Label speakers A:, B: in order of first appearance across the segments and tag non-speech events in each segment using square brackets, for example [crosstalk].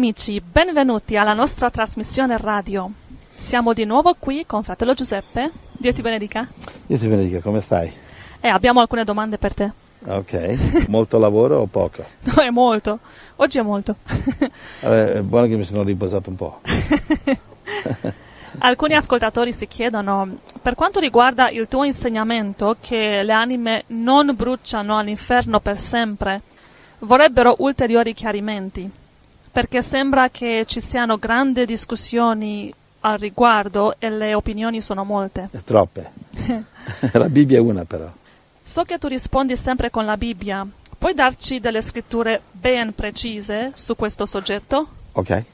A: Amici, benvenuti alla nostra trasmissione radio. Siamo di nuovo qui con fratello Giuseppe. Dio ti benedica.
B: Dio ti benedica, come stai?
A: E abbiamo alcune domande per te.
B: Ok, molto lavoro o poco? [laughs]
A: No, è molto. Oggi è molto. [laughs]
B: Allora, è buono che mi sono riposato un po'. [laughs]
A: Alcuni ascoltatori si chiedono, per quanto riguarda il tuo insegnamento che le anime non bruciano all'inferno per sempre, vorrebbero ulteriori chiarimenti, perché sembra che ci siano grandi discussioni al riguardo e le opinioni sono molte.
B: È troppe. [laughs] La Bibbia è una però.
A: So che tu rispondi sempre con la Bibbia. Puoi darci delle scritture ben precise su questo soggetto?
B: Ok?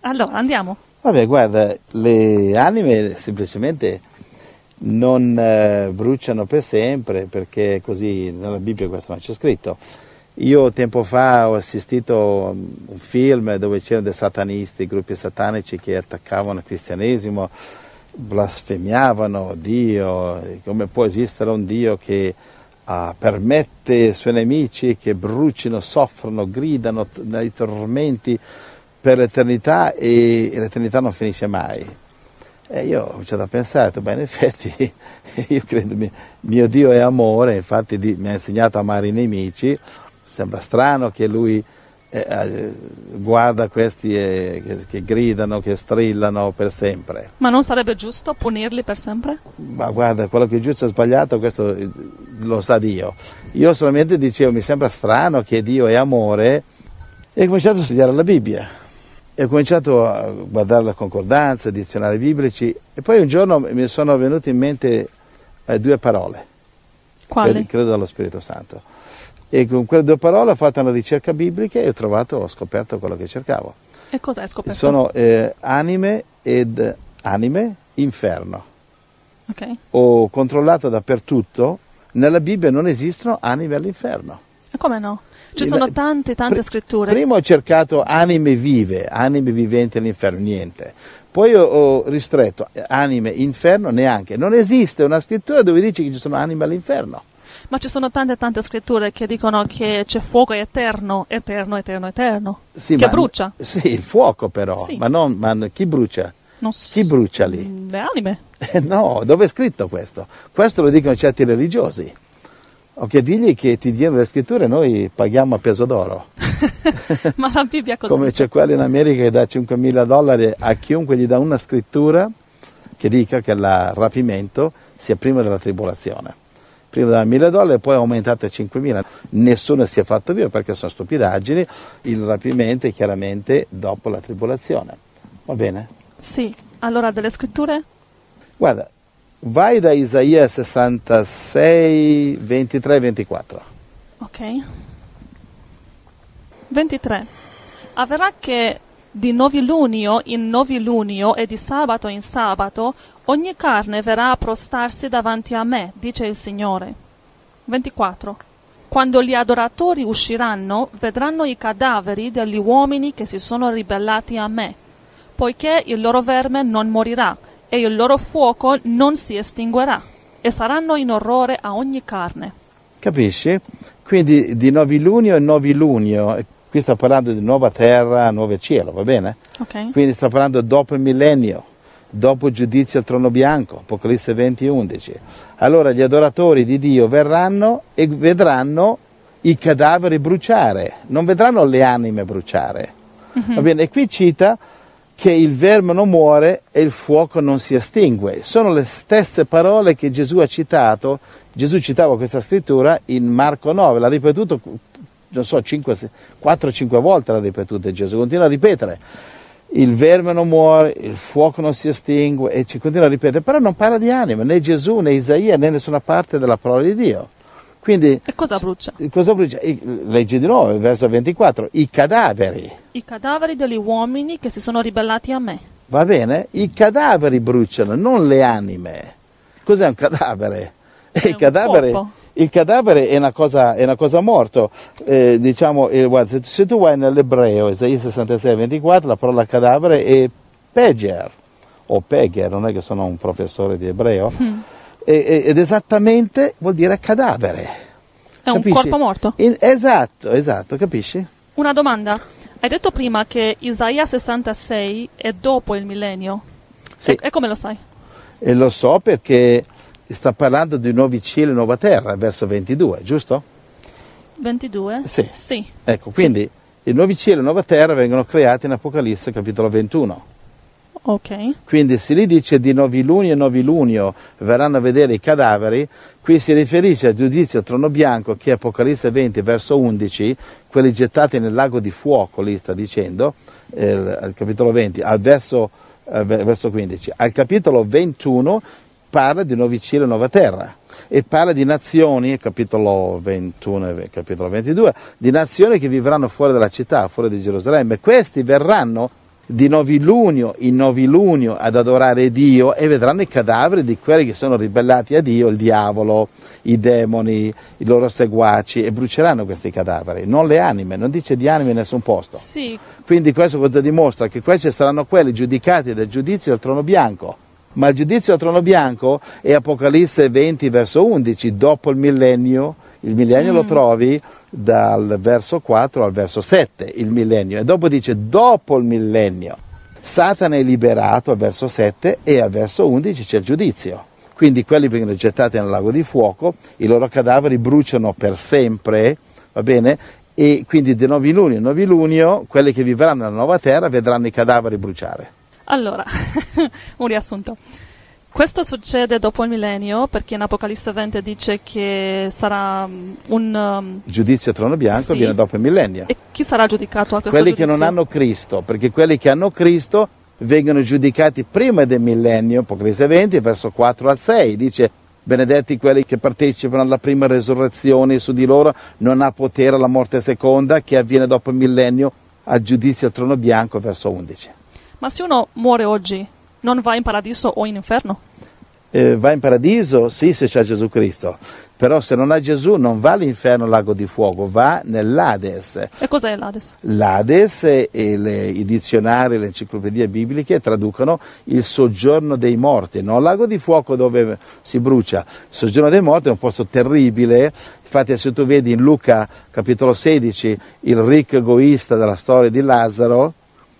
A: Allora, andiamo.
B: Vabbè, guarda, le anime semplicemente non eh, bruciano per sempre perché così nella Bibbia questo non c'è scritto. Io tempo fa ho assistito a un film dove c'erano dei satanisti, gruppi satanici che attaccavano il cristianesimo, blasfemiavano Dio, come può esistere un Dio che ah, permette ai suoi nemici che brucino, soffrono, gridano nei tormenti per l'eternità e, e l'eternità non finisce mai. E io ho cominciato a pensare, beh in effetti [laughs] io credo mio, mio Dio è amore, infatti di, mi ha insegnato a amare i nemici, sembra strano che lui eh, eh, guarda questi eh, che, che, gridano, che strillano per sempre.
A: Ma non sarebbe giusto punirli per sempre?
B: Ma guarda, quello che è giusto e sbagliato, questo lo sa Dio. Io solamente dicevo, mi sembra strano che Dio è amore e ho cominciato a studiare la Bibbia e ho cominciato a guardare la concordanza, dizionari biblici e poi un giorno mi sono venute in mente eh, due parole.
A: Quali?
B: Credo, credo dallo Spirito Santo. E con quelle due parole ho fatto una ricerca biblica e ho trovato, ho scoperto quello che cercavo.
A: E cosa hai scoperto?
B: Sono eh, anime ed anime, inferno.
A: Ok.
B: Ho controllato dappertutto, nella Bibbia non esistono anime all'inferno.
A: E come no? Ci sono tante, tante
B: Pr-
A: scritture.
B: Prima ho cercato anime vive, anime viventi all'inferno, niente. Poi ho, ho ristretto anime, inferno, neanche. Non esiste una scrittura dove dice che ci sono anime all'inferno.
A: Ma ci sono tante, tante scritture che dicono che c'è fuoco eterno, eterno, eterno, eterno.
B: Sì,
A: che
B: ma-
A: brucia.
B: Sì, il fuoco però.
A: Sì.
B: Ma, non, ma chi brucia?
A: Non s-
B: Chi brucia lì?
A: Mm, Le anime.
B: Eh, [laughs] no, dove è scritto questo? Questo lo dicono certi religiosi. Ok, digli che ti diano le scritture noi paghiamo a peso d'oro. [laughs]
A: Ma la Bibbia cosa
B: Come c'è quello in America che dà 5.000 dollari a chiunque gli dà una scrittura che dica che il rapimento sia prima della tribolazione. Prima da 1.000 dollari e poi è aumentato a 5.000. Nessuno si è fatto via perché sono stupidaggini. Il rapimento è chiaramente dopo la tribolazione. Va bene?
A: Sì. Allora, delle scritture?
B: Guarda, vai da Isaia 66, 23, 24.
A: Ok. 23. Avverrà che di novilunio in novilunio e di sabato in sabato ogni carne verrà a prostarsi davanti a me, dice il Signore. 24. Quando gli adoratori usciranno, vedranno i cadaveri degli uomini che si sono ribellati a me, poiché il loro verme non morirà e il loro fuoco non si estinguerà, e saranno in orrore a ogni carne.
B: Capisci? Quindi di novilunio e novilunio, e qui sta parlando di nuova terra, nuovo cielo, va bene?
A: Ok?
B: Quindi sta parlando dopo il millennio, dopo il giudizio al trono bianco, Apocalisse 20, 11. Allora gli adoratori di Dio verranno e vedranno i cadaveri bruciare, non vedranno le anime bruciare. Va bene? E qui cita che il verme non muore e il fuoco non si estingue. Sono le stesse parole che Gesù ha citato, Gesù citava questa scrittura in Marco 9, l'ha ripetuto, non so, 4-5 volte l'ha ripetuta Gesù, continua a ripetere. Il verme non muore, il fuoco non si estingue e ci continua a ripetere, però non parla di anima, né Gesù né Isaia né nessuna parte della parola di Dio. Quindi
A: E cosa brucia?
B: cosa brucia? Leggi di nuovo il verso 24, i cadaveri.
A: I cadaveri degli uomini che si sono ribellati a me.
B: Va bene? I cadaveri bruciano, non le anime. Cos'è un cadavere?
A: È
B: il, cadavere il cadavere è una cosa, è una cosa morta. Eh, diciamo, eh, guarda, se, tu vai nell'ebreo, Isaia 66, 24, la parola cadavere è peger, o peger, non è che sono un professore di ebreo, e- ed esattamente vuol dire cadavere.
A: È un
B: Capisci?
A: corpo morto.
B: Esatto, esatto, capisci?
A: Una domanda. Hai detto prima che Isaia 66 è dopo il millennio.
B: Sì.
A: E, e come lo sai?
B: E lo so perché sta parlando di nuovi cieli e nuova terra, verso 22, giusto?
A: 22?
B: Sì.
A: Sì.
B: Ecco, quindi i nuovi cieli e nuova terra vengono creati in Apocalisse capitolo 21.
A: Ok.
B: Quindi se lì dice di novilunio e novilunio verranno a vedere i cadaveri, qui si riferisce al giudizio al trono bianco che è Apocalisse 20 verso 11, quelli gettati nel lago di fuoco, lì sta dicendo, eh, al capitolo 20, al verso, eh, ver- verso 15. Al capitolo 21 parla di nuovi cieli e nuova terra e parla di nazioni, capitolo 21 e capitolo 22, di nazioni che vivranno fuori dalla città, fuori di Gerusalemme. Questi verranno di novilunio in novilunio ad adorare Dio e vedranno i cadaveri di quelli che sono ribellati a Dio, il diavolo, i demoni, i loro seguaci e bruceranno questi cadaveri, non le anime, non dice di anime in nessun posto.
A: Sì,
B: Quindi questo cosa dimostra? Che questi saranno quelli giudicati dal giudizio del trono bianco. Ma il giudizio del trono bianco è Apocalisse 20 verso 11, dopo il millennio, il millennio lo trovi dal verso 4 al verso 7, il millennio, e dopo dice dopo il millennio. Satana è liberato al verso 7 e al verso 11 c'è il giudizio. Quindi quelli vengono gettati nel lago di fuoco, i loro cadaveri bruciano per sempre, va bene? E quindi di novilunio in novilunio, quelli che vivranno nella nuova terra vedranno i cadaveri bruciare.
A: allora, [laughs] un riassunto. Questo succede dopo il millennio perché in Apocalisse 20 dice che sarà mm, un... um,
B: giudizio trono bianco
A: Sì.
B: viene dopo il millennio.
A: e chi sarà giudicato a questo
B: quelli che
A: giudizio?
B: non hanno Cristo, perché quelli che hanno Cristo vengono giudicati prima del millennio, Apocalisse 20, verso 4 al 6, dice benedetti quelli che partecipano alla prima resurrezione, su di loro non ha potere la morte seconda che avviene dopo il millennio al giudizio al trono bianco, verso 11.
A: Ma se uno muore oggi, non va in paradiso o in inferno?
B: Eh, va in paradiso, sì, se c'è Gesù Cristo, però se non ha Gesù non va all'inferno lago di fuoco, va nell'Ades.
A: E cos'è l'Ades?
B: L'Ades e le- i dizionari, le enciclopedie bibliche traducono il soggiorno dei morti, non lago di fuoco dove si brucia. Il soggiorno dei morti è un posto terribile, infatti se tu vedi in Luca capitolo 16 il ricco egoista della storia di Lazzaro,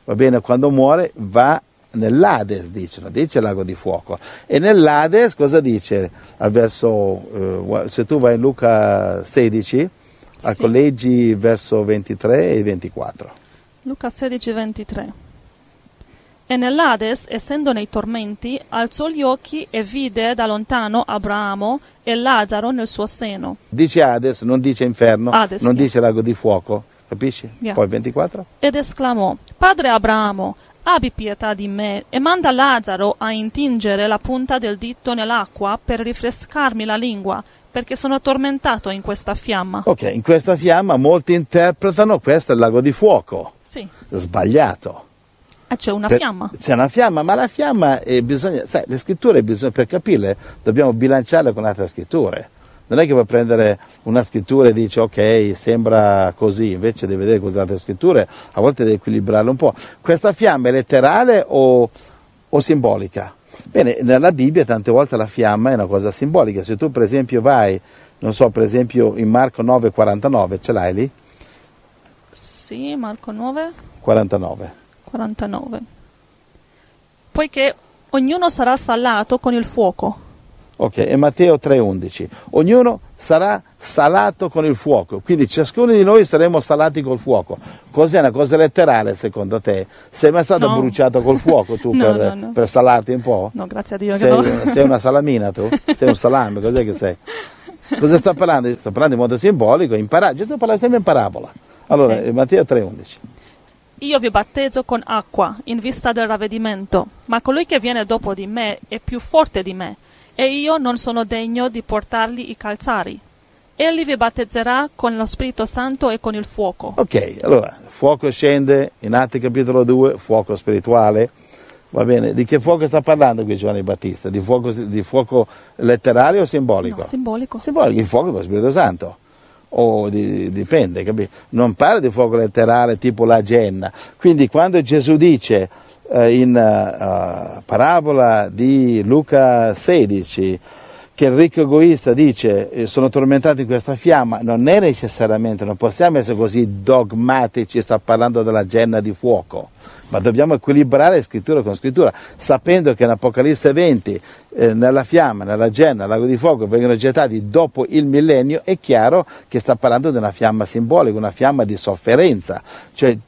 B: va bene, quando muore va nell'Ades, dicono, dice lago di fuoco. E nell'Ades cosa dice? Al verso, eh, se tu vai in Luca 16, a
A: Sì.
B: collegi verso 23 e 24.
A: Luca 16, 23. E nell'Ades, essendo nei tormenti, alzò gli occhi e vide da lontano Abramo e Lazzaro nel suo seno.
B: Dice Hades, non dice inferno,
A: Hades,
B: non
A: yeah.
B: dice lago di fuoco, capisci?
A: Yeah.
B: Poi 24.
A: Ed esclamò, Padre Abramo, abbi pietà di me e manda Lazzaro a intingere la punta del dito nell'acqua per rinfrescarmi la lingua, perché sono tormentato in questa fiamma.
B: Ok, in questa fiamma molti interpretano questo è il lago di fuoco,
A: Sì,
B: sbagliato.
A: e c'è una
B: Per-
A: fiamma.
B: C'è una fiamma, ma la fiamma eh, bisogna, sai, le scritture bisogna, per capirle dobbiamo bilanciarle con altre scritture. Non è che puoi prendere una scrittura e dici ok, sembra così, invece devi vedere con altre scritture, a volte devi equilibrarle un po'. Questa fiamma è letterale o, o simbolica? Bene, nella Bibbia tante volte la fiamma è una cosa simbolica. Se tu per esempio vai, non so, per esempio in Marco 9,49, ce l'hai lì?
A: Sì, Marco 9,
B: 49.
A: 49. Poiché ognuno sarà salato con il fuoco.
B: Ok, e Matteo 3:11. Ognuno sarà salato con il fuoco, quindi ciascuno di noi saremo salati col fuoco. Cos'è una cosa letterale secondo te? Sei mai stato
A: No.
B: bruciato col fuoco tu [laughs]
A: No,
B: per,
A: no,
B: per salarti un po'?
A: No, grazie a Dio
B: Sei, sei una salamina tu? Sei un [laughs] salame, cos'è che sei? Cosa sta parlando? Sta parlando in modo simbolico, in para- Gesù parla sempre in parabola. Allora,
A: Ok.
B: eh, Matteo 3:11.
A: Io vi battezzo con acqua in vista del ravvedimento, ma colui che viene dopo di me è più forte di me, e io non sono degno di portargli i calzari. Egli vi battezzerà con lo Spirito Santo e con il fuoco.
B: Ok, allora, fuoco scende in Atti capitolo 2, fuoco spirituale. Va bene, di che fuoco sta parlando qui Giovanni Battista? Di fuoco, di fuoco letterario o simbolico?
A: No, simbolico.
B: Simbolico, il fuoco dello Spirito Santo. O di- dipende, capito? Non parla di fuoco letterale tipo la genna. Quindi quando Gesù dice in eh, parabola di Luca 16 che il ricco egoista dice eh, sono tormentato in questa fiamma, non è necessariamente, non possiamo essere così dogmatici, sta parlando della genna di fuoco, ma dobbiamo equilibrare scrittura con scrittura, sapendo che in Apocalisse 20 eh, nella fiamma, nella genna, lago di fuoco vengono gettati dopo il millennio, è chiaro che sta parlando di una fiamma simbolica, una fiamma di sofferenza, cioè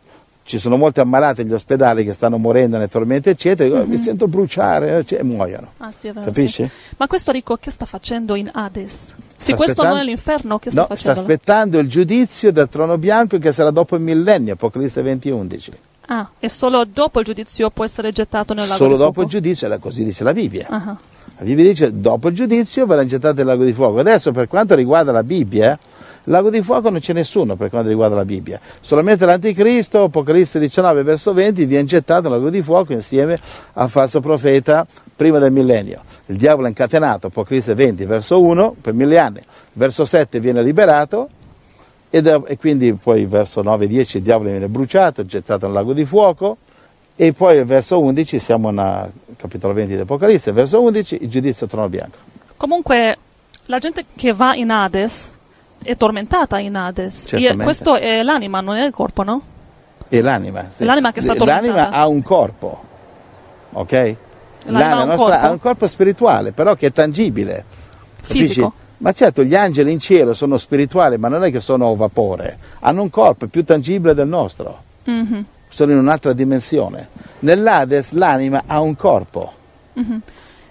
B: ci sono molti ammalati negli ospedali che stanno morendo nei tormenti eccetera, dicono, mi sento bruciare eh, cioè, e muoiono.
A: Ah, sì, vero,
B: Capisci?
A: sì. Ma questo ricco che sta facendo in Hades? Se
B: Sta
A: questo non è l'inferno, che sta
B: No, sta
A: facendo? là?
B: aspettando il giudizio del trono bianco che sarà dopo il millennio, Apocalisse 20, 11.
A: Ah, e solo dopo il giudizio può essere gettato nel lago
B: Solo
A: di
B: dopo
A: fuoco?
B: il giudizio, così dice la Bibbia.
A: Ah,
B: La Bibbia dice dopo il giudizio verrà gettato nel lago di fuoco. Adesso per quanto riguarda la Bibbia, lago di fuoco non c'è nessuno per quanto riguarda la Bibbia. Solamente l'anticristo, Apocalisse 19 verso 20, viene gettato nel lago di fuoco insieme al falso profeta prima del millennio. Il diavolo è incatenato, Apocalisse 20 verso 1, per mille anni. Verso 7 viene liberato e, da- e quindi poi verso 9 e 10 il diavolo viene bruciato, gettato nel lago di fuoco. E poi verso 11, siamo nel capitolo 20 di Apocalisse, verso 11, il giudizio trono bianco.
A: Comunque, la gente che va in Hades è tormentata in Hades.
B: Certamente.
A: E questo è l'anima, non è il corpo, no?
B: E l'anima, sì.
A: L'anima che sta
B: L'anima
A: tormentata.
B: ha un corpo, ok?
A: L'anima ha un
B: nostra
A: corpo?
B: ha un corpo spirituale, però che è tangibile. capisci?
A: Fisico.
B: Ma certo, gli angeli in cielo sono spirituali, ma non è che sono vapore, hanno un corpo più tangibile del nostro,
A: Mhm.
B: sono in un'altra dimensione. Nell'Hades l'anima ha un corpo.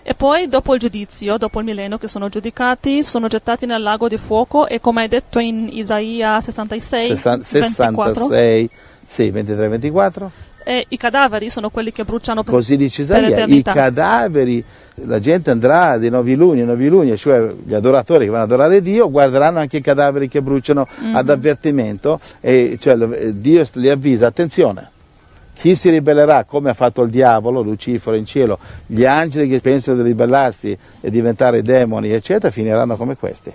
A: E poi, dopo il giudizio, dopo il millennio che sono giudicati, sono gettati nel lago di fuoco e come hai detto in Isaia 66,
B: Sessan-
A: 24,
B: 66, sì, 23-24.
A: e i cadaveri sono quelli che bruciano per,
B: Così dice Isaia, i cadaveri, la gente andrà di noviluni in noviluni, cioè gli adoratori che vanno ad adorare Dio, guarderanno anche i cadaveri che bruciano
A: Mhm.
B: ad avvertimento e cioè, lo- Dio li avvisa, attenzione, chi si ribellerà come ha fatto il diavolo, Lucifero in cielo, gli angeli che pensano di ribellarsi e diventare demoni, eccetera, finiranno come questi.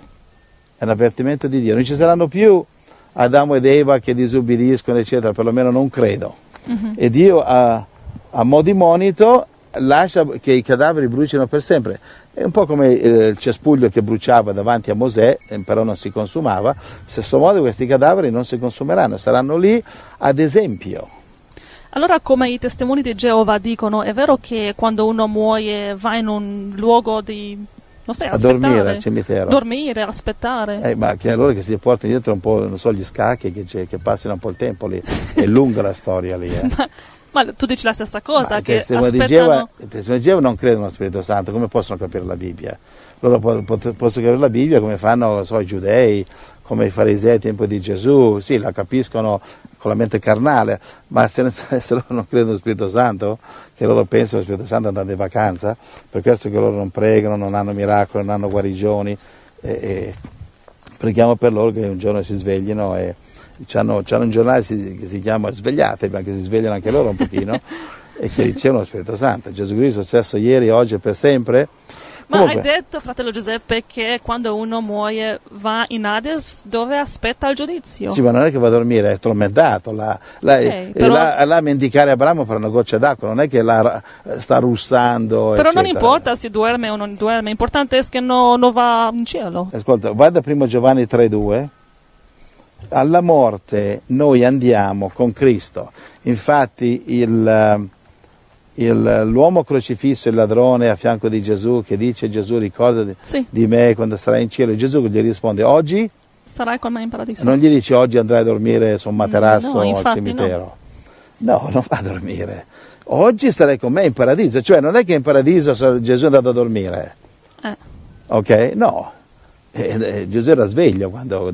B: È un avvertimento di Dio. Non ci saranno più Adamo ed Eva che disubbidiscono, eccetera, perlomeno non credo. E Dio a, a mo' di monito lascia che i cadaveri brucino per sempre. È un po' come eh, il cespuglio che bruciava davanti a Mosè, eh, però non si consumava. Allo stesso modo questi cadaveri non si consumeranno, saranno lì ad esempio.
A: Allora, come i testimoni di Geova dicono, è vero che quando uno muore va in un luogo di, non
B: A
A: aspettare,
B: dormire al cimitero.
A: dormire, aspettare.
B: Eh, ma che allora che si portano dietro un po', non so, gli scacchi, che, c'è- che passino un po' il tempo lì. È lunga la storia lì. Eh. [laughs]
A: Ma tu dici la stessa cosa,
B: Ma i
A: che
B: testimoni di
A: aspettano...
B: Geova- i testimoni di Geova non credono allo Spirito Santo, come possono capire la Bibbia? Loro possono capire la Bibbia come fanno so, i giudei, come i farisei al tempo di Gesù, sì, la capiscono con la mente carnale, ma se, [laughs] se loro non credono allo Spirito Santo, che loro pensano allo Spirito Santo andando in vacanza, per questo che loro non pregano, non hanno miracoli, non hanno guarigioni, e, e preghiamo per loro che un giorno si sveglino e hanno, un giornale che si chiama Svegliate, ma che si svegliano anche loro un pochino [laughs] e che ricevono lo Spirito Santo. Gesù Cristo stesso ieri, oggi e per sempre.
A: Ma
B: Comunque,
A: hai detto, fratello Giuseppe, che quando uno muore va in Hades dove aspetta il giudizio.
B: Sì, ma non è che va a dormire, è tormentato. Là, là, e-
A: però-
B: e là- là a mendicare Abramo per una goccia d'acqua, non è che là sta russando.
A: Però non
B: eccetera.
A: importa se duerme o non duerme, l'importante è che no- non va in cielo.
B: Ascolta, guarda primo Giovanni 3,2. Alla morte noi andiamo con Cristo. Infatti il, eh, il- l'uomo crocifisso, il ladrone a fianco di Gesù che dice Gesù ricordati
A: Sì,
B: di me quando sarai in cielo, Gesù gli risponde oggi,
A: sarai con me in paradiso.
B: non gli dice oggi andrai a dormire su un materasso
A: No,
B: al cimitero. No. [laughs] non va a dormire. Oggi starai con me in paradiso, cioè non è che in paradiso Gesù è andato a dormire.
A: Eh.
B: Ok? No. Eh, eh, Gesù era sveglio quando...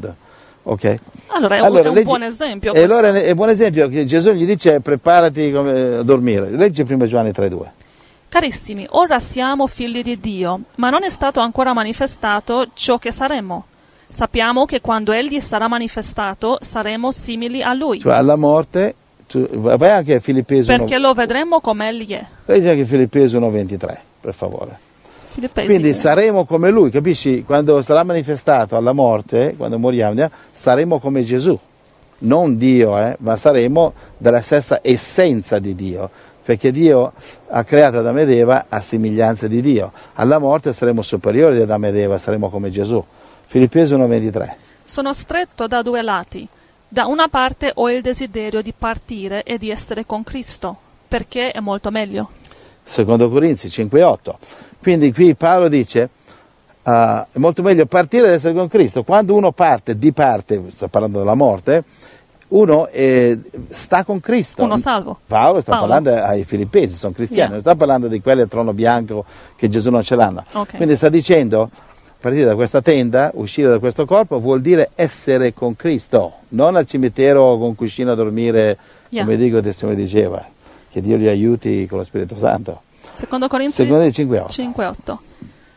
B: Ok?
A: Allora, è un, è un
B: leggi-
A: buon esempio.
B: E allora è un buon esempio che Gesù gli dice preparati come- a dormire. Leggi prima Giovanni 3,2.
A: Carissimi, ora siamo figli di Dio, ma non è stato ancora manifestato ciò che saremo. Sappiamo che quando Egli sarà manifestato saremo simili a Lui,
B: Cioè alla morte, tu- vai anche a Filippesi 1,
A: perché lo vedremo come Egli è.
B: leggi anche Filippesi 1.23, per favore. Quindi saremo come lui, capisci? Quando sarà manifestato alla morte, quando moriamo, saremo come Gesù. Non Dio, eh, ma saremo della stessa essenza di Dio. Perché Dio ha creato Adamo ed Eva a somiglianza di Dio. Alla morte saremo superiori di Adamo ed Eva, saremo come Gesù. Filippesi 1,23.
A: Sono stretto da due lati. Da una parte ho il desiderio di partire e di essere con Cristo, perché è molto meglio.
B: Secondo Corinzi 5,8. Quindi qui Paolo dice ah, è molto meglio partire ed essere con Cristo. Quando uno parte, di parte, sta parlando della morte, uno eh, sta con Cristo.
A: Uno salvo.
B: Paolo sta
A: Paolo.
B: parlando ai filippesi, sono cristiani,
A: Yeah.
B: non sta parlando di quelli al trono bianco che Gesù non ce l'hanno.
A: Ok.
B: Quindi sta dicendo, partire da questa tenda, uscire da questo corpo, vuol dire essere con Cristo, non al cimitero con cuscino a dormire,
A: Yeah.
B: come dico il diceva, che Dio li aiuti con lo Spirito Santo.
A: Secondo Corinzi
B: Secondo di 5,8.
A: 5:8.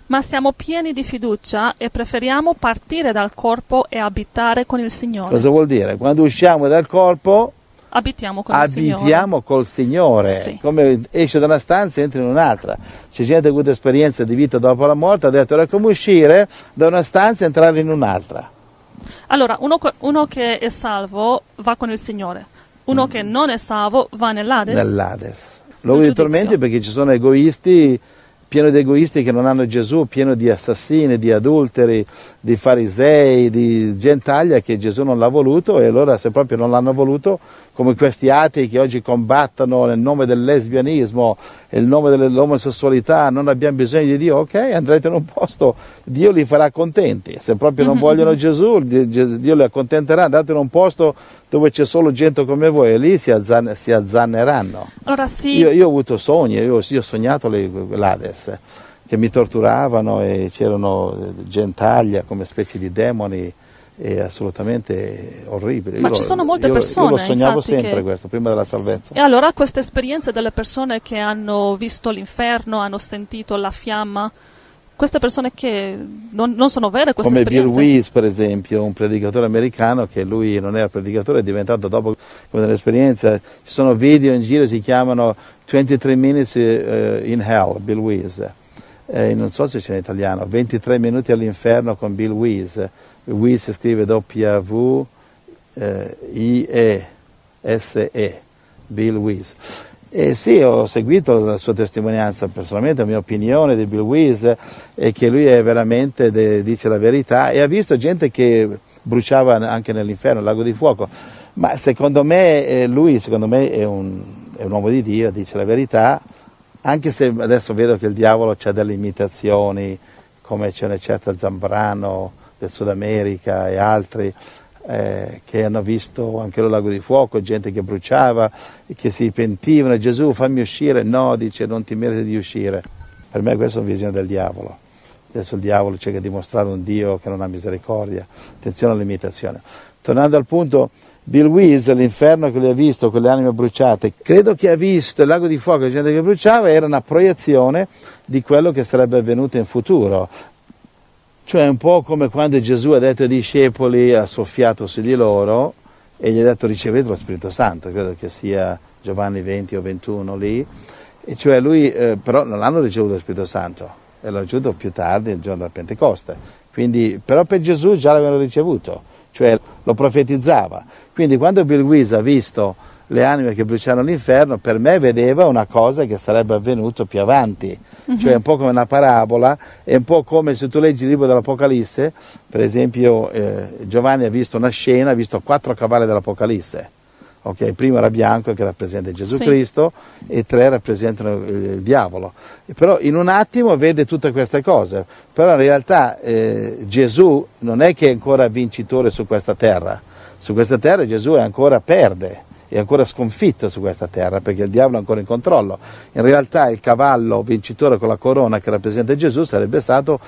A: Ma siamo pieni di fiducia e preferiamo partire dal corpo e abitare con il Signore.
B: Cosa vuol dire? Quando usciamo dal corpo
A: Abitiamo con il Signore.
B: abitiamo col Signore,
A: Sì.
B: come esce da una stanza e entra in un'altra. C'è gente che ha avuto esperienza di vita dopo la morte, ha detto era come uscire da una stanza e entrare in un'altra.
A: Allora, uno, uno che è salvo va con il Signore. Uno che non è salvo va nell'Ades.
B: Nell'Ades. Luogo di tormenti perché ci sono egoisti, pieno di egoisti che non hanno Gesù, pieno di assassini, di adulteri, di farisei, di gentaglia che Gesù non l'ha voluto e allora se proprio non l'hanno voluto, come questi atei che oggi combattono nel nome del lesbianismo il nome dell'omosessualità, non abbiamo bisogno di Dio, ok, andrete in un posto, Dio li farà contenti. Se proprio non vogliono Gesù, Dio li accontenterà, andate in un posto dove c'è solo gente come voi e lì si, azzan- si azzanneranno.
A: Allora sì,
B: Io, io ho avuto sogni, io, io ho sognato le- l'Ades, che mi torturavano e c'erano eh, gentaglia come specie di demoni e assolutamente orribili.
A: Ma
B: Io
A: ci sono molte
B: io
A: persone,
B: Io lo sognavo sempre
A: che-
B: questo, prima della salvezza.
A: E allora queste esperienze delle persone che hanno visto l'inferno, hanno sentito la fiamma, queste persone che non, non sono vere queste
B: Come Bill
A: esperienze.
B: Weiss, per esempio, un predicatore americano che lui non era predicatore, è diventato dopo come dell'esperienza. Ci sono video in giro, si chiamano 23 Minutes eh, in Hell, Bill Weiss. Eh, non so se c'è in italiano, 23 minuti all'inferno con Bill Weiss. Weiss scrive W-I-E-S-E, Bill Weiss. E sì, ho seguito la sua testimonianza personalmente, la mia opinione di Bill Weiss è che lui è veramente, de- dice la verità e ha visto gente che bruciava anche nell'inferno, il lago di fuoco. Ma secondo me eh, lui secondo me è un, è un uomo di Dio, dice la verità, anche se adesso vedo che il diavolo ha delle imitazioni, come c'è una certa Zambrano del Sud America e altri, eh, che hanno visto anche lo lago di fuoco, gente che bruciava, e che si pentivano, Gesù fammi uscire, no, dice non ti meriti di uscire. Per me questa è una visione del diavolo. Adesso il diavolo cerca di mostrare un Dio che non ha misericordia. Attenzione all'imitazione. Tornando al punto, Bill Weiss, l'inferno che lui ha visto con le anime bruciate, credo che ha visto il lago di fuoco la gente che bruciava era una proiezione di quello che sarebbe avvenuto in futuro. Cioè un po' come quando Gesù ha detto ai discepoli, ha soffiato su di loro e gli ha detto ricevete lo Spirito Santo, credo che sia Giovanni 20 o 21 lì, e cioè lui eh, però non l'hanno ricevuto lo Spirito Santo, l'hanno ricevuto più tardi, il giorno della Pentecoste, Quindi, però per Gesù già l'avevano ricevuto, cioè lo profetizzava. Quindi quando Bill Weiss ha visto le anime che bruciarono all'inferno, per me vedeva una cosa che sarebbe avvenuto più avanti,
A: Mhm.
B: cioè un po' come una parabola, è un po' come se tu leggi il libro dell'Apocalisse, per esempio eh, Giovanni ha visto una scena, ha visto quattro cavalli dell'Apocalisse. Ok, il primo era bianco che rappresenta Gesù
A: Sì.
B: Cristo e tre rappresentano il, il diavolo. Però in un attimo vede tutte queste cose, però in realtà eh, Gesù non è che è ancora vincitore su questa terra, su questa terra Gesù è ancora perde, è ancora sconfitto su questa terra perché il diavolo è ancora in controllo. In realtà il cavallo vincitore con la corona che rappresenta Gesù sarebbe stato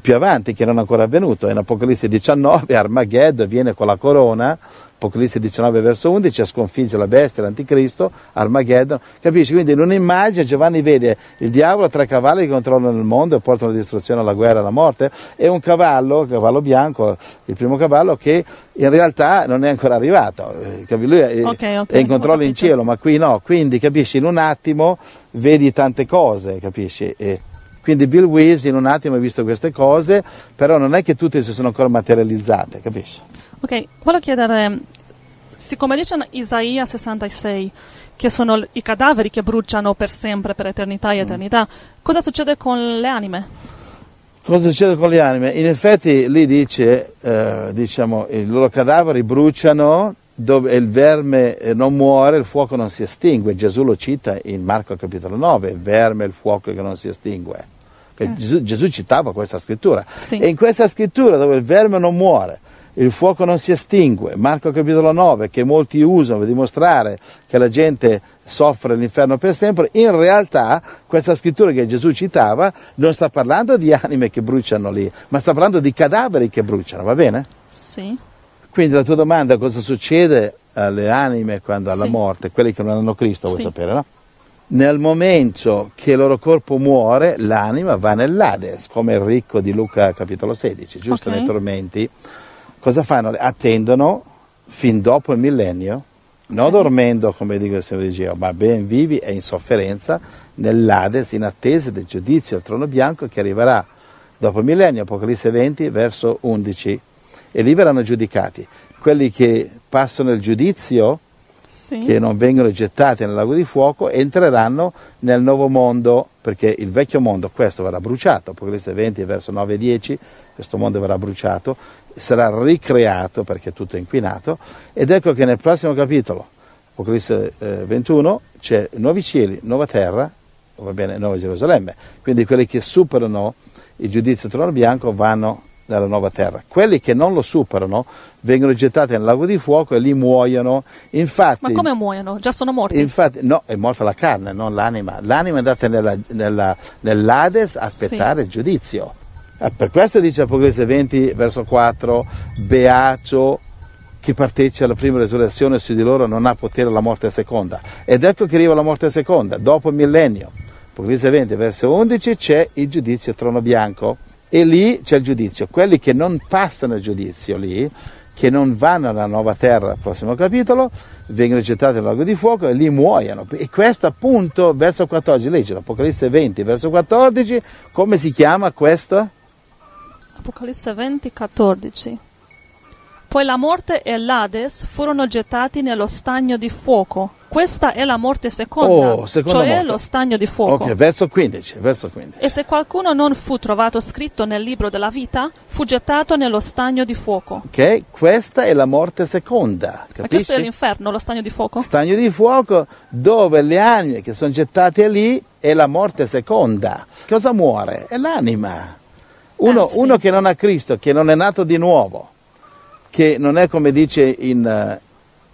B: più avanti che non è ancora avvenuto. In Apocalisse 19 Armageddon viene con la corona Apocalisse 19 verso 11, a sconfiggere la bestia, l'anticristo, Armageddon, capisci? Quindi in un'immagine Giovanni vede il diavolo, tre cavalli che controllano il mondo e portano la distruzione, la guerra, la morte, e un cavallo, cavallo bianco, il primo cavallo, che in realtà non è ancora arrivato, eh, lui è,
A: okay, okay,
B: è in controllo in cielo, ma qui no, quindi capisci, in un attimo vedi tante cose, capisci? E, quindi Bill Weiss in un attimo ha visto queste cose, però non è che tutte si sono ancora materializzate, capisci?
A: Ok, voglio chiedere, siccome dice in Isaia 66 che sono i cadaveri che bruciano per sempre, per eternità e mm. eternità, mm. cosa succede con le anime?
B: Cosa succede con le anime? In effetti lì dice, eh, diciamo, i loro cadaveri bruciano dove il verme eh, non muore, il fuoco non si estingue. Gesù lo cita in Marco capitolo 9, il verme e il fuoco che non si estingue. Eh. Gesù, Gesù, citava questa scrittura.
A: Sì.
B: E in questa scrittura dove il verme non muore, il fuoco non si estingue, Marco capitolo 9, che molti usano per dimostrare che la gente soffre l'inferno per sempre, in realtà questa scrittura che Gesù citava non sta parlando di anime che bruciano lì, ma sta parlando di cadaveri che bruciano, va bene?
A: Sì.
B: Quindi la tua domanda cosa succede alle anime quando alla sì. morte, quelli che non hanno Cristo, vuoi
A: sì.
B: sapere, no? Nel momento che il loro corpo muore, l'anima va nell'Ades, come il ricco di Luca capitolo 16, giusto
A: okay.
B: nei tormenti. Cosa fanno? Attendono fin dopo il millennio, non okay. dormendo, come dico il Signore di Geo, ma ben vivi e in sofferenza nell'Ades, in attesa del giudizio al trono bianco che arriverà dopo il millennio, Apocalisse 20, verso 11 e lì verranno giudicati. Quelli che passano il giudizio,
A: sì.
B: che non vengono gettati nel lago di fuoco, entreranno nel nuovo mondo, perché il vecchio mondo, questo verrà bruciato, Apocalisse 20 verso 9 e 10, questo mondo verrà bruciato, sarà ricreato perché è tutto inquinato, ed ecco che nel prossimo capitolo, Apocalisse eh, 21, c'è nuovi cieli, nuova terra, va bene, nuova Gerusalemme, quindi quelli che superano il giudizio trono bianco vanno nella nuova terra. Quelli che non lo superano vengono gettati nel lago di fuoco e lì muoiono. Infatti,
A: Ma come muoiono? Già sono morti?
B: Infatti, no, è morta la carne, non l'anima. L'anima è andata nella, nella, nell'Ades a aspettare sì. il giudizio. Eh, per questo dice Apocalisse 20, verso 4, Beato chi partecipa alla prima resurrezione su di loro non ha potere alla morte seconda. Ed ecco che arriva la morte seconda, dopo il millennio. Apocalisse 20, verso 11, c'è il giudizio trono bianco e lì c'è il giudizio. Quelli che non passano il giudizio lì, che non vanno alla nuova terra, prossimo capitolo, vengono gettati nel lago di fuoco e lì muoiono. E questo appunto, verso 14, legge l'Apocalisse 20, verso 14, come si chiama questo?
A: Apocalisse 20, 14. Poi la morte e l'Ades furono gettati nello stagno di fuoco. Questa è la morte seconda,
B: oh, seconda
A: cioè
B: morte.
A: lo stagno di fuoco.
B: Ok, verso 15, verso 15.
A: E se qualcuno non fu trovato scritto nel libro della vita, fu gettato nello stagno di fuoco.
B: Ok, questa è la morte seconda. Capisci?
A: Ma questo è l'inferno, lo stagno di fuoco?
B: Stagno di fuoco dove le anime che sono gettate lì è la morte seconda. Cosa muore? È l'anima. Uno,
A: Eh, sì.
B: uno che non ha Cristo, che non è nato di nuovo, che non è come dice in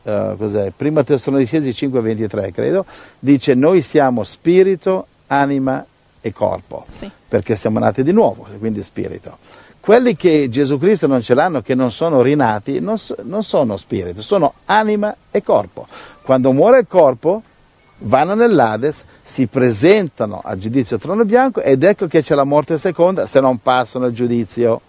B: eh, cos'è, Prima Tessalonicesi 5:23, credo, dice noi siamo spirito, anima e corpo,
A: Sì.
B: perché siamo nati di nuovo, quindi spirito. Quelli che Gesù Cristo non ce l'hanno, che non sono rinati, non, non sono spirito, sono anima e corpo. Quando muore il corpo, vanno nell'Ades, si presentano al giudizio trono bianco ed ecco che c'è la morte seconda se non passano il giudizio.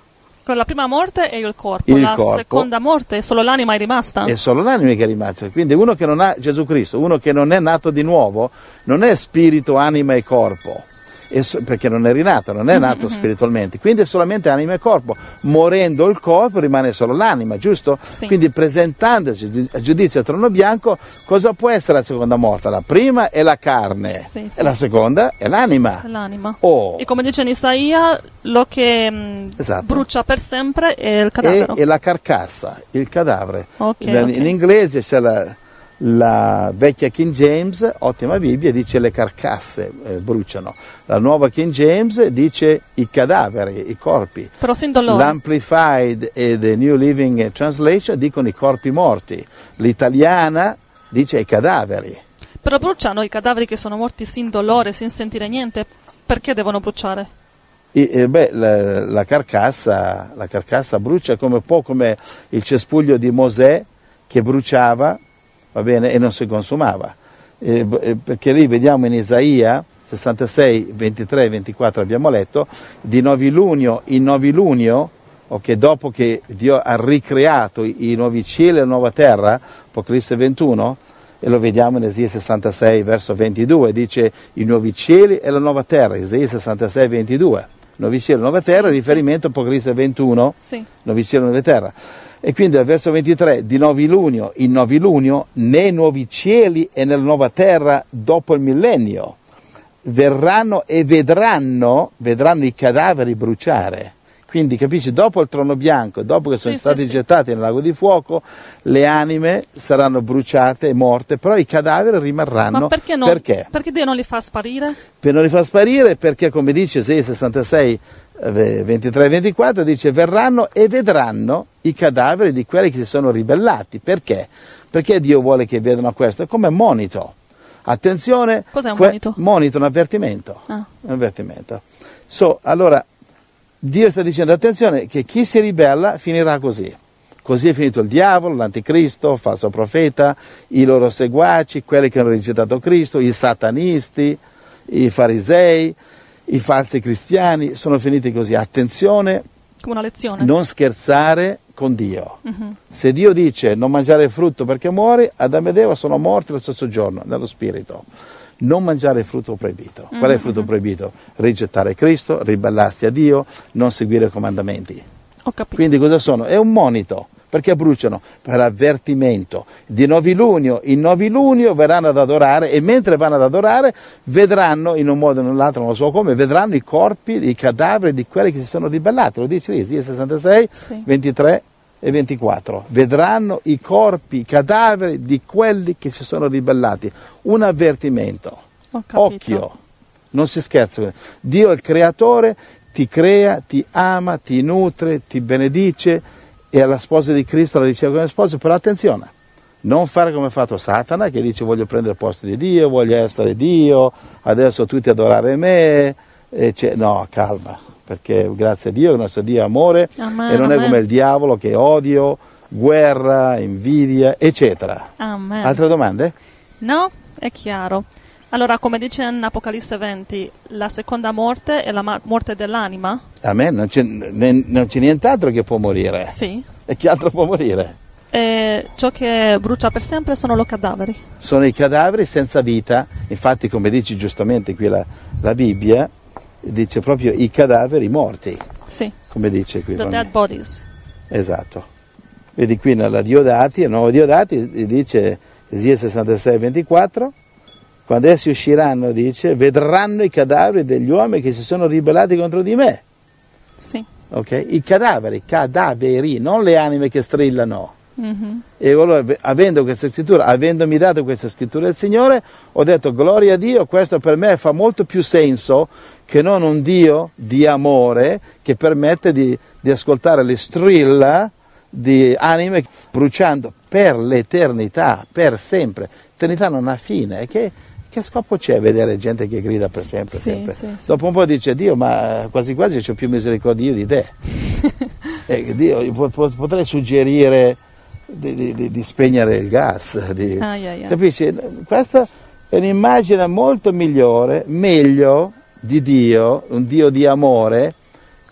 A: Per la prima morte è il corpo,
B: Il
A: la
B: corpo.
A: seconda morte è solo l'anima è rimasta.
B: È solo l'anima che è rimasta. Quindi uno che non ha Gesù Cristo, uno che non è nato di nuovo, non è spirito, anima e corpo. Perché non è rinato, non è nato spiritualmente, quindi è solamente anima e corpo. Morendo il corpo rimane solo l'anima, giusto?
A: Sì.
B: Quindi presentandosi a giudizio al trono bianco, cosa può essere la seconda morte? La prima è la carne
A: Sì, sì.
B: e la seconda è l'anima.
A: L'anima.
B: Oh.
A: E come dice in Isaia, lo che mh,
B: Esatto.
A: brucia per sempre è il
B: e,
A: cadavere.
B: e la carcassa, il cadavere.
A: Ok,
B: in,
A: ok.
B: in inglese c'è la, la vecchia King James, ottima Bibbia, dice le carcasse eh, bruciano. La nuova King James dice i cadaveri, i corpi.
A: Però sin dolore.
B: L'Amplified e The New Living Translation dicono i corpi morti. L'italiana dice i cadaveri.
A: Però bruciano i cadaveri che sono morti sin dolore, sin sentire niente. Perché devono bruciare?
B: E, e beh, la, la carcassa, la carcassa brucia come un po' come il cespuglio di Mosè che bruciava, va bene, e non si consumava. Eh, perché lì vediamo in Isaia 66, 23 e 24 abbiamo letto, di novilunio in novilunio, okay, dopo che Dio ha ricreato i, i nuovi cieli e la nuova terra, Apocalisse 21, e lo vediamo in Esaia 66 verso 22, dice i nuovi cieli e la nuova terra, Esaia 66 22, nuovi cieli e nuova terra, sì, riferimento a Apocalisse 21,
A: sì.
B: nuovi cieli e nuova terra. E quindi al verso 23 di novilunio in novilunio, nei nuovi cieli e nella nuova terra dopo il millennio, verranno e vedranno, vedranno i cadaveri bruciare quindi capisci, dopo il trono bianco, dopo che sono
A: sì,
B: stati
A: sì,
B: gettati nel lago di fuoco, le anime saranno bruciate e morte, però i cadaveri rimarranno.
A: Ma perché, non,
B: perché?
A: perché Dio non li fa sparire?
B: Per non li fa sparire perché, come dice 666, 23 e 24, dice verranno e vedranno i cadaveri di quelli che si sono ribellati. Perché? Perché Dio vuole che vedano questo? È come monito. Attenzione.
A: Cos'è un monito?
B: Monito, un avvertimento.
A: Ah.
B: Un avvertimento. So, allora, Dio sta dicendo attenzione che chi si ribella finirà così. Così è finito il diavolo, l'anticristo, il falso profeta, i loro seguaci, quelli che hanno rigettato Cristo, i satanisti, i farisei, i falsi cristiani, sono finiti così. Attenzione,
A: come una lezione.
B: non scherzare con Dio.
A: Uh-huh.
B: Se Dio dice non mangiare frutto perché muori, Adamo ed Eva sono morti lo stesso giorno, nello spirito non mangiare il frutto proibito. Qual è il frutto proibito? Rigettare Cristo, ribellarsi a Dio, non seguire i comandamenti.
A: Ho capito.
B: Quindi cosa sono? È un monito. Perché bruciano? Per avvertimento. Di novilunio in novilunio verranno ad adorare e mentre vanno ad adorare vedranno, in un modo o nell'altro, non lo so come, vedranno i corpi, i cadaveri di quelli che si sono ribellati. Lo dice lì, Isaia 66,
A: Sì.
B: 23 e 24. Vedranno i corpi, i cadaveri di quelli che si sono ribellati. Un avvertimento. Occhio, non si scherza. Dio è il creatore, ti crea, ti ama, ti nutre, ti benedice e alla sposa di Cristo la riceve come sposa, però attenzione, non fare come ha fatto Satana che dice voglio prendere il posto di Dio, voglio essere Dio, adesso tutti adorare me, e c'è- no, calma, perché grazie a Dio, il nostro Dio è amore
A: Amen,
B: e non è
A: amen.
B: come il diavolo che è odio, guerra, invidia, eccetera.
A: Amen.
B: Altre domande?
A: No? È chiaro. Allora, come dice in Apocalisse 20, la seconda morte è la ma- morte dell'anima?
B: A me non c'è, ne- non c'è nient'altro che può morire.
A: Sì.
B: E chi altro può morire?
A: E ciò che brucia per sempre sono i cadaveri.
B: Sono i cadaveri senza vita, infatti come dice giustamente qui la, la Bibbia, dice proprio i cadaveri morti,
A: Sì.
B: come dice qui.
A: The dead bodies.
B: Esatto. Vedi qui nella Diodati, il nuovo Diodati dice, Esia 66, 24, quando essi usciranno, dice, vedranno i cadaveri degli uomini che si sono ribellati contro di me.
A: Sì.
B: Ok? I cadaveri, cadaveri, non le anime che strillano.
A: Mhm.
B: E allora, avendo questa scrittura, avendomi dato questa scrittura del Signore, ho detto gloria a Dio, questo per me fa molto più senso che non un Dio di amore che permette di, di ascoltare le strilla di anime bruciando per l'eternità, per sempre. L'eternità non ha fine. Che, che scopo c'è vedere gente che grida per sempre?
A: Sì,
B: sempre?
A: sì, sì.
B: Dopo un po' dice Dio, ma quasi quasi ho più misericordia io di te. [laughs] E Dio, io po- po- potrei suggerire di, di- di- spegnere il gas. di-
A: Ai, ai, ai.
B: Capisci? Questa è un'immagine molto migliore, meglio di Dio, un Dio di amore,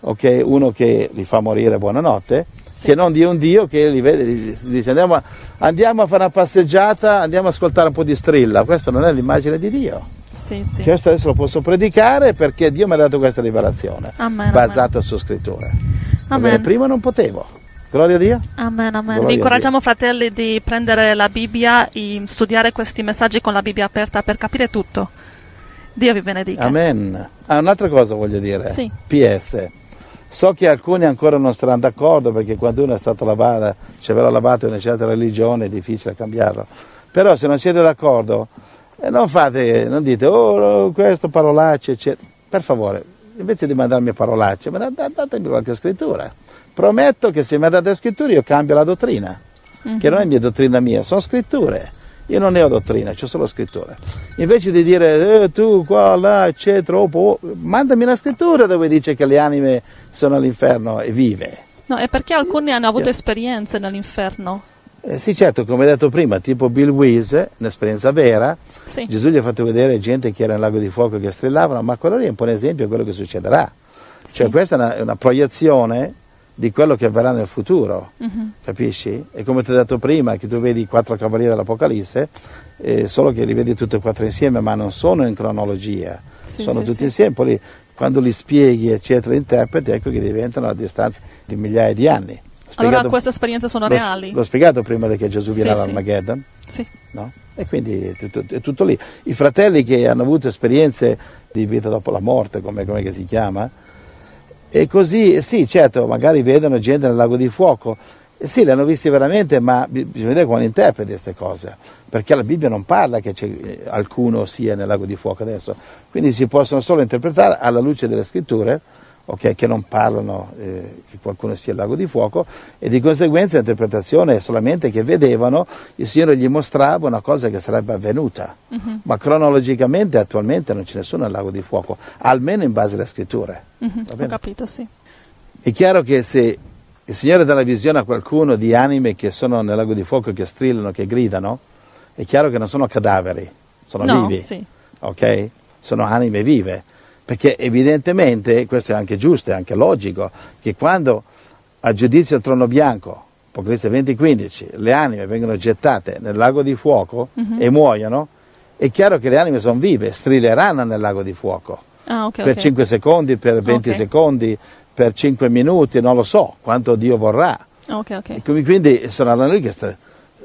B: ok? uno che li fa morire buonanotte,
A: Sì.
B: che non di un Dio che li vede, gli dice andiamo a, andiamo a fare una passeggiata, andiamo a ascoltare un po' di strilla. Questa non è l'immagine di Dio.
A: Sì, sì.
B: Questo adesso lo posso predicare perché Dio mi ha dato questa rivelazione,
A: Amen,
B: basata su scritture.
A: Amen.
B: Prima non potevo. Gloria a Dio.
A: Amen, amen.
B: Gloria
A: Vi incoraggiamo, fratelli, di prendere la Bibbia e studiare questi messaggi con la Bibbia aperta per capire tutto. Dio vi benedica.
B: Amen. Ah, un'altra cosa voglio dire.
A: Sì.
B: PS. So che alcuni ancora non saranno d'accordo perché quando uno è stato lavato, ci avrà lavato in una certa religione è difficile cambiarlo. Però se non siete d'accordo, eh, non fate, non dite, oh, questo parolacce, eccetera. Per favore, invece di mandarmi parolacce, ma datemi qualche scrittura. Prometto che se mi date scritture io cambio la dottrina, che non è mia dottrina mia, sono scritture. Io non ne ho dottrina, ho solo scritture. Invece di dire eh, tu qua, là, eccetera, oh, mandami una scrittura dove dice che le anime sono all'inferno e vive.
A: No, è perché alcuni hanno avuto esperienze nell'inferno.
B: Eh, sì, certo, come detto prima, tipo Bill Weiss, un'esperienza vera,
A: Sì.
B: Gesù gli ha fatto vedere gente che era nel lago di fuoco che strillavano, ma quello lì è un po' un esempio di quello che succederà.
A: Sì.
B: Cioè questa è una, è una proiezione di quello che avverrà nel futuro,
A: Mhm.
B: capisci? E come ti ho detto prima, che tu vedi i quattro cavalieri dell'Apocalisse, eh, solo che li vedi tutti e quattro insieme, ma non sono in cronologia,
A: Sì,
B: sono
A: sì,
B: tutti
A: sì.
B: insieme, poi quando li spieghi, eccetera, interpreti, ecco che diventano a distanza di migliaia di anni. Ho
A: Allora
B: spiegato-
A: queste esperienze sono
B: l'ho-
A: reali?
B: L'ho spiegato prima che Gesù viene
A: Sì,
B: all'Armageddon.
A: Sì.
B: No? E quindi è tutto, è tutto lì. I fratelli che hanno avuto esperienze di vita dopo la morte, come, come che si chiama, e così, sì, certo, magari vedono gente nel lago di fuoco, sì, li hanno visti veramente, ma bi- bisogna vedere come interpreti queste cose, perché la Bibbia non parla che c'è, eh, sia nel lago di fuoco adesso, quindi si possono solo interpretare alla luce delle scritture, ok, che non parlano eh, che qualcuno sia nel lago di fuoco, e di conseguenza l'interpretazione è solamente che vedevano, il Signore gli mostrava una cosa che sarebbe avvenuta,
A: Mhm.
B: ma cronologicamente attualmente non ne sono nel lago di fuoco, almeno in base alle scritture. Va
A: Ho capito, sì.
B: È chiaro che se il Signore dà la visione a qualcuno di anime che sono nel lago di fuoco, che strillano, che gridano, è chiaro che non sono cadaveri, sono
A: no,
B: vivi,
A: sì.
B: ok? Sono anime vive, perché evidentemente, questo è anche giusto, è anche logico, che quando a giudizio al trono bianco, Apocalisse 20:15, le anime vengono gettate nel lago di fuoco
A: Mhm.
B: e muoiono, è chiaro che le anime sono vive, strilleranno nel lago di fuoco
A: Ah, ok,
B: per
A: ok.
B: 5 secondi, per 20
A: Ok.
B: secondi, per 5 minuti, non lo so quanto Dio vorrà. Quindi- saranno lì che st-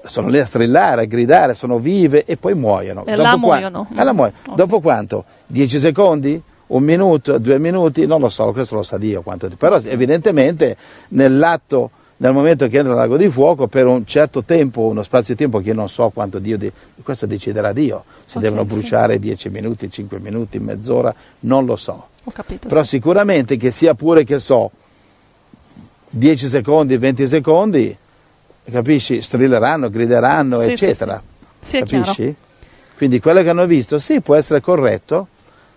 B: sono lì a strillare, a gridare, sono vive e poi muoiono.
A: E là
B: qua-
A: muoiono.
B: e là muoiono. Dopo quanto? 10 secondi? Un minuto? Due minuti? Non lo so, questo lo sa Dio. Quanto Però evidentemente nell'atto, nel momento che entra lago di fuoco, per un certo tempo, uno spazio di tempo che io non so quanto Dio, de- questo deciderà Dio. Se
A: Ok,
B: devono
A: sì.
B: bruciare 10 minuti, 5 minuti, mezz'ora, non lo so.
A: Ho capito,
B: Però
A: sì.
B: sicuramente che sia pure, che so, 10 secondi, 20 secondi, capisci? Strilleranno, grideranno,
A: Sì, sì,
B: eccetera.
A: sì. Sì,
B: capisci? Quindi quello che hanno visto, sì, può essere corretto,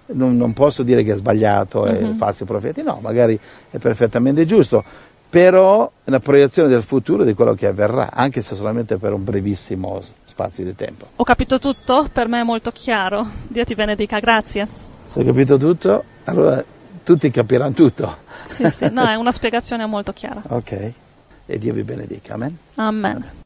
B: non, non posso dire che è sbagliato e
A: Mhm.
B: falsi profeti, no, magari è perfettamente giusto, però è una proiezione del futuro di quello che avverrà, anche se solamente per un brevissimo spazio di tempo.
A: Ho capito tutto, per me è molto chiaro. Dio ti benedica, grazie.
B: Se hai capito tutto, allora tutti capiranno tutto.
A: Sì, sì, no, è [laughs] una spiegazione molto chiara.
B: Ok? E Dio vi benedica. Amen.
A: Amen.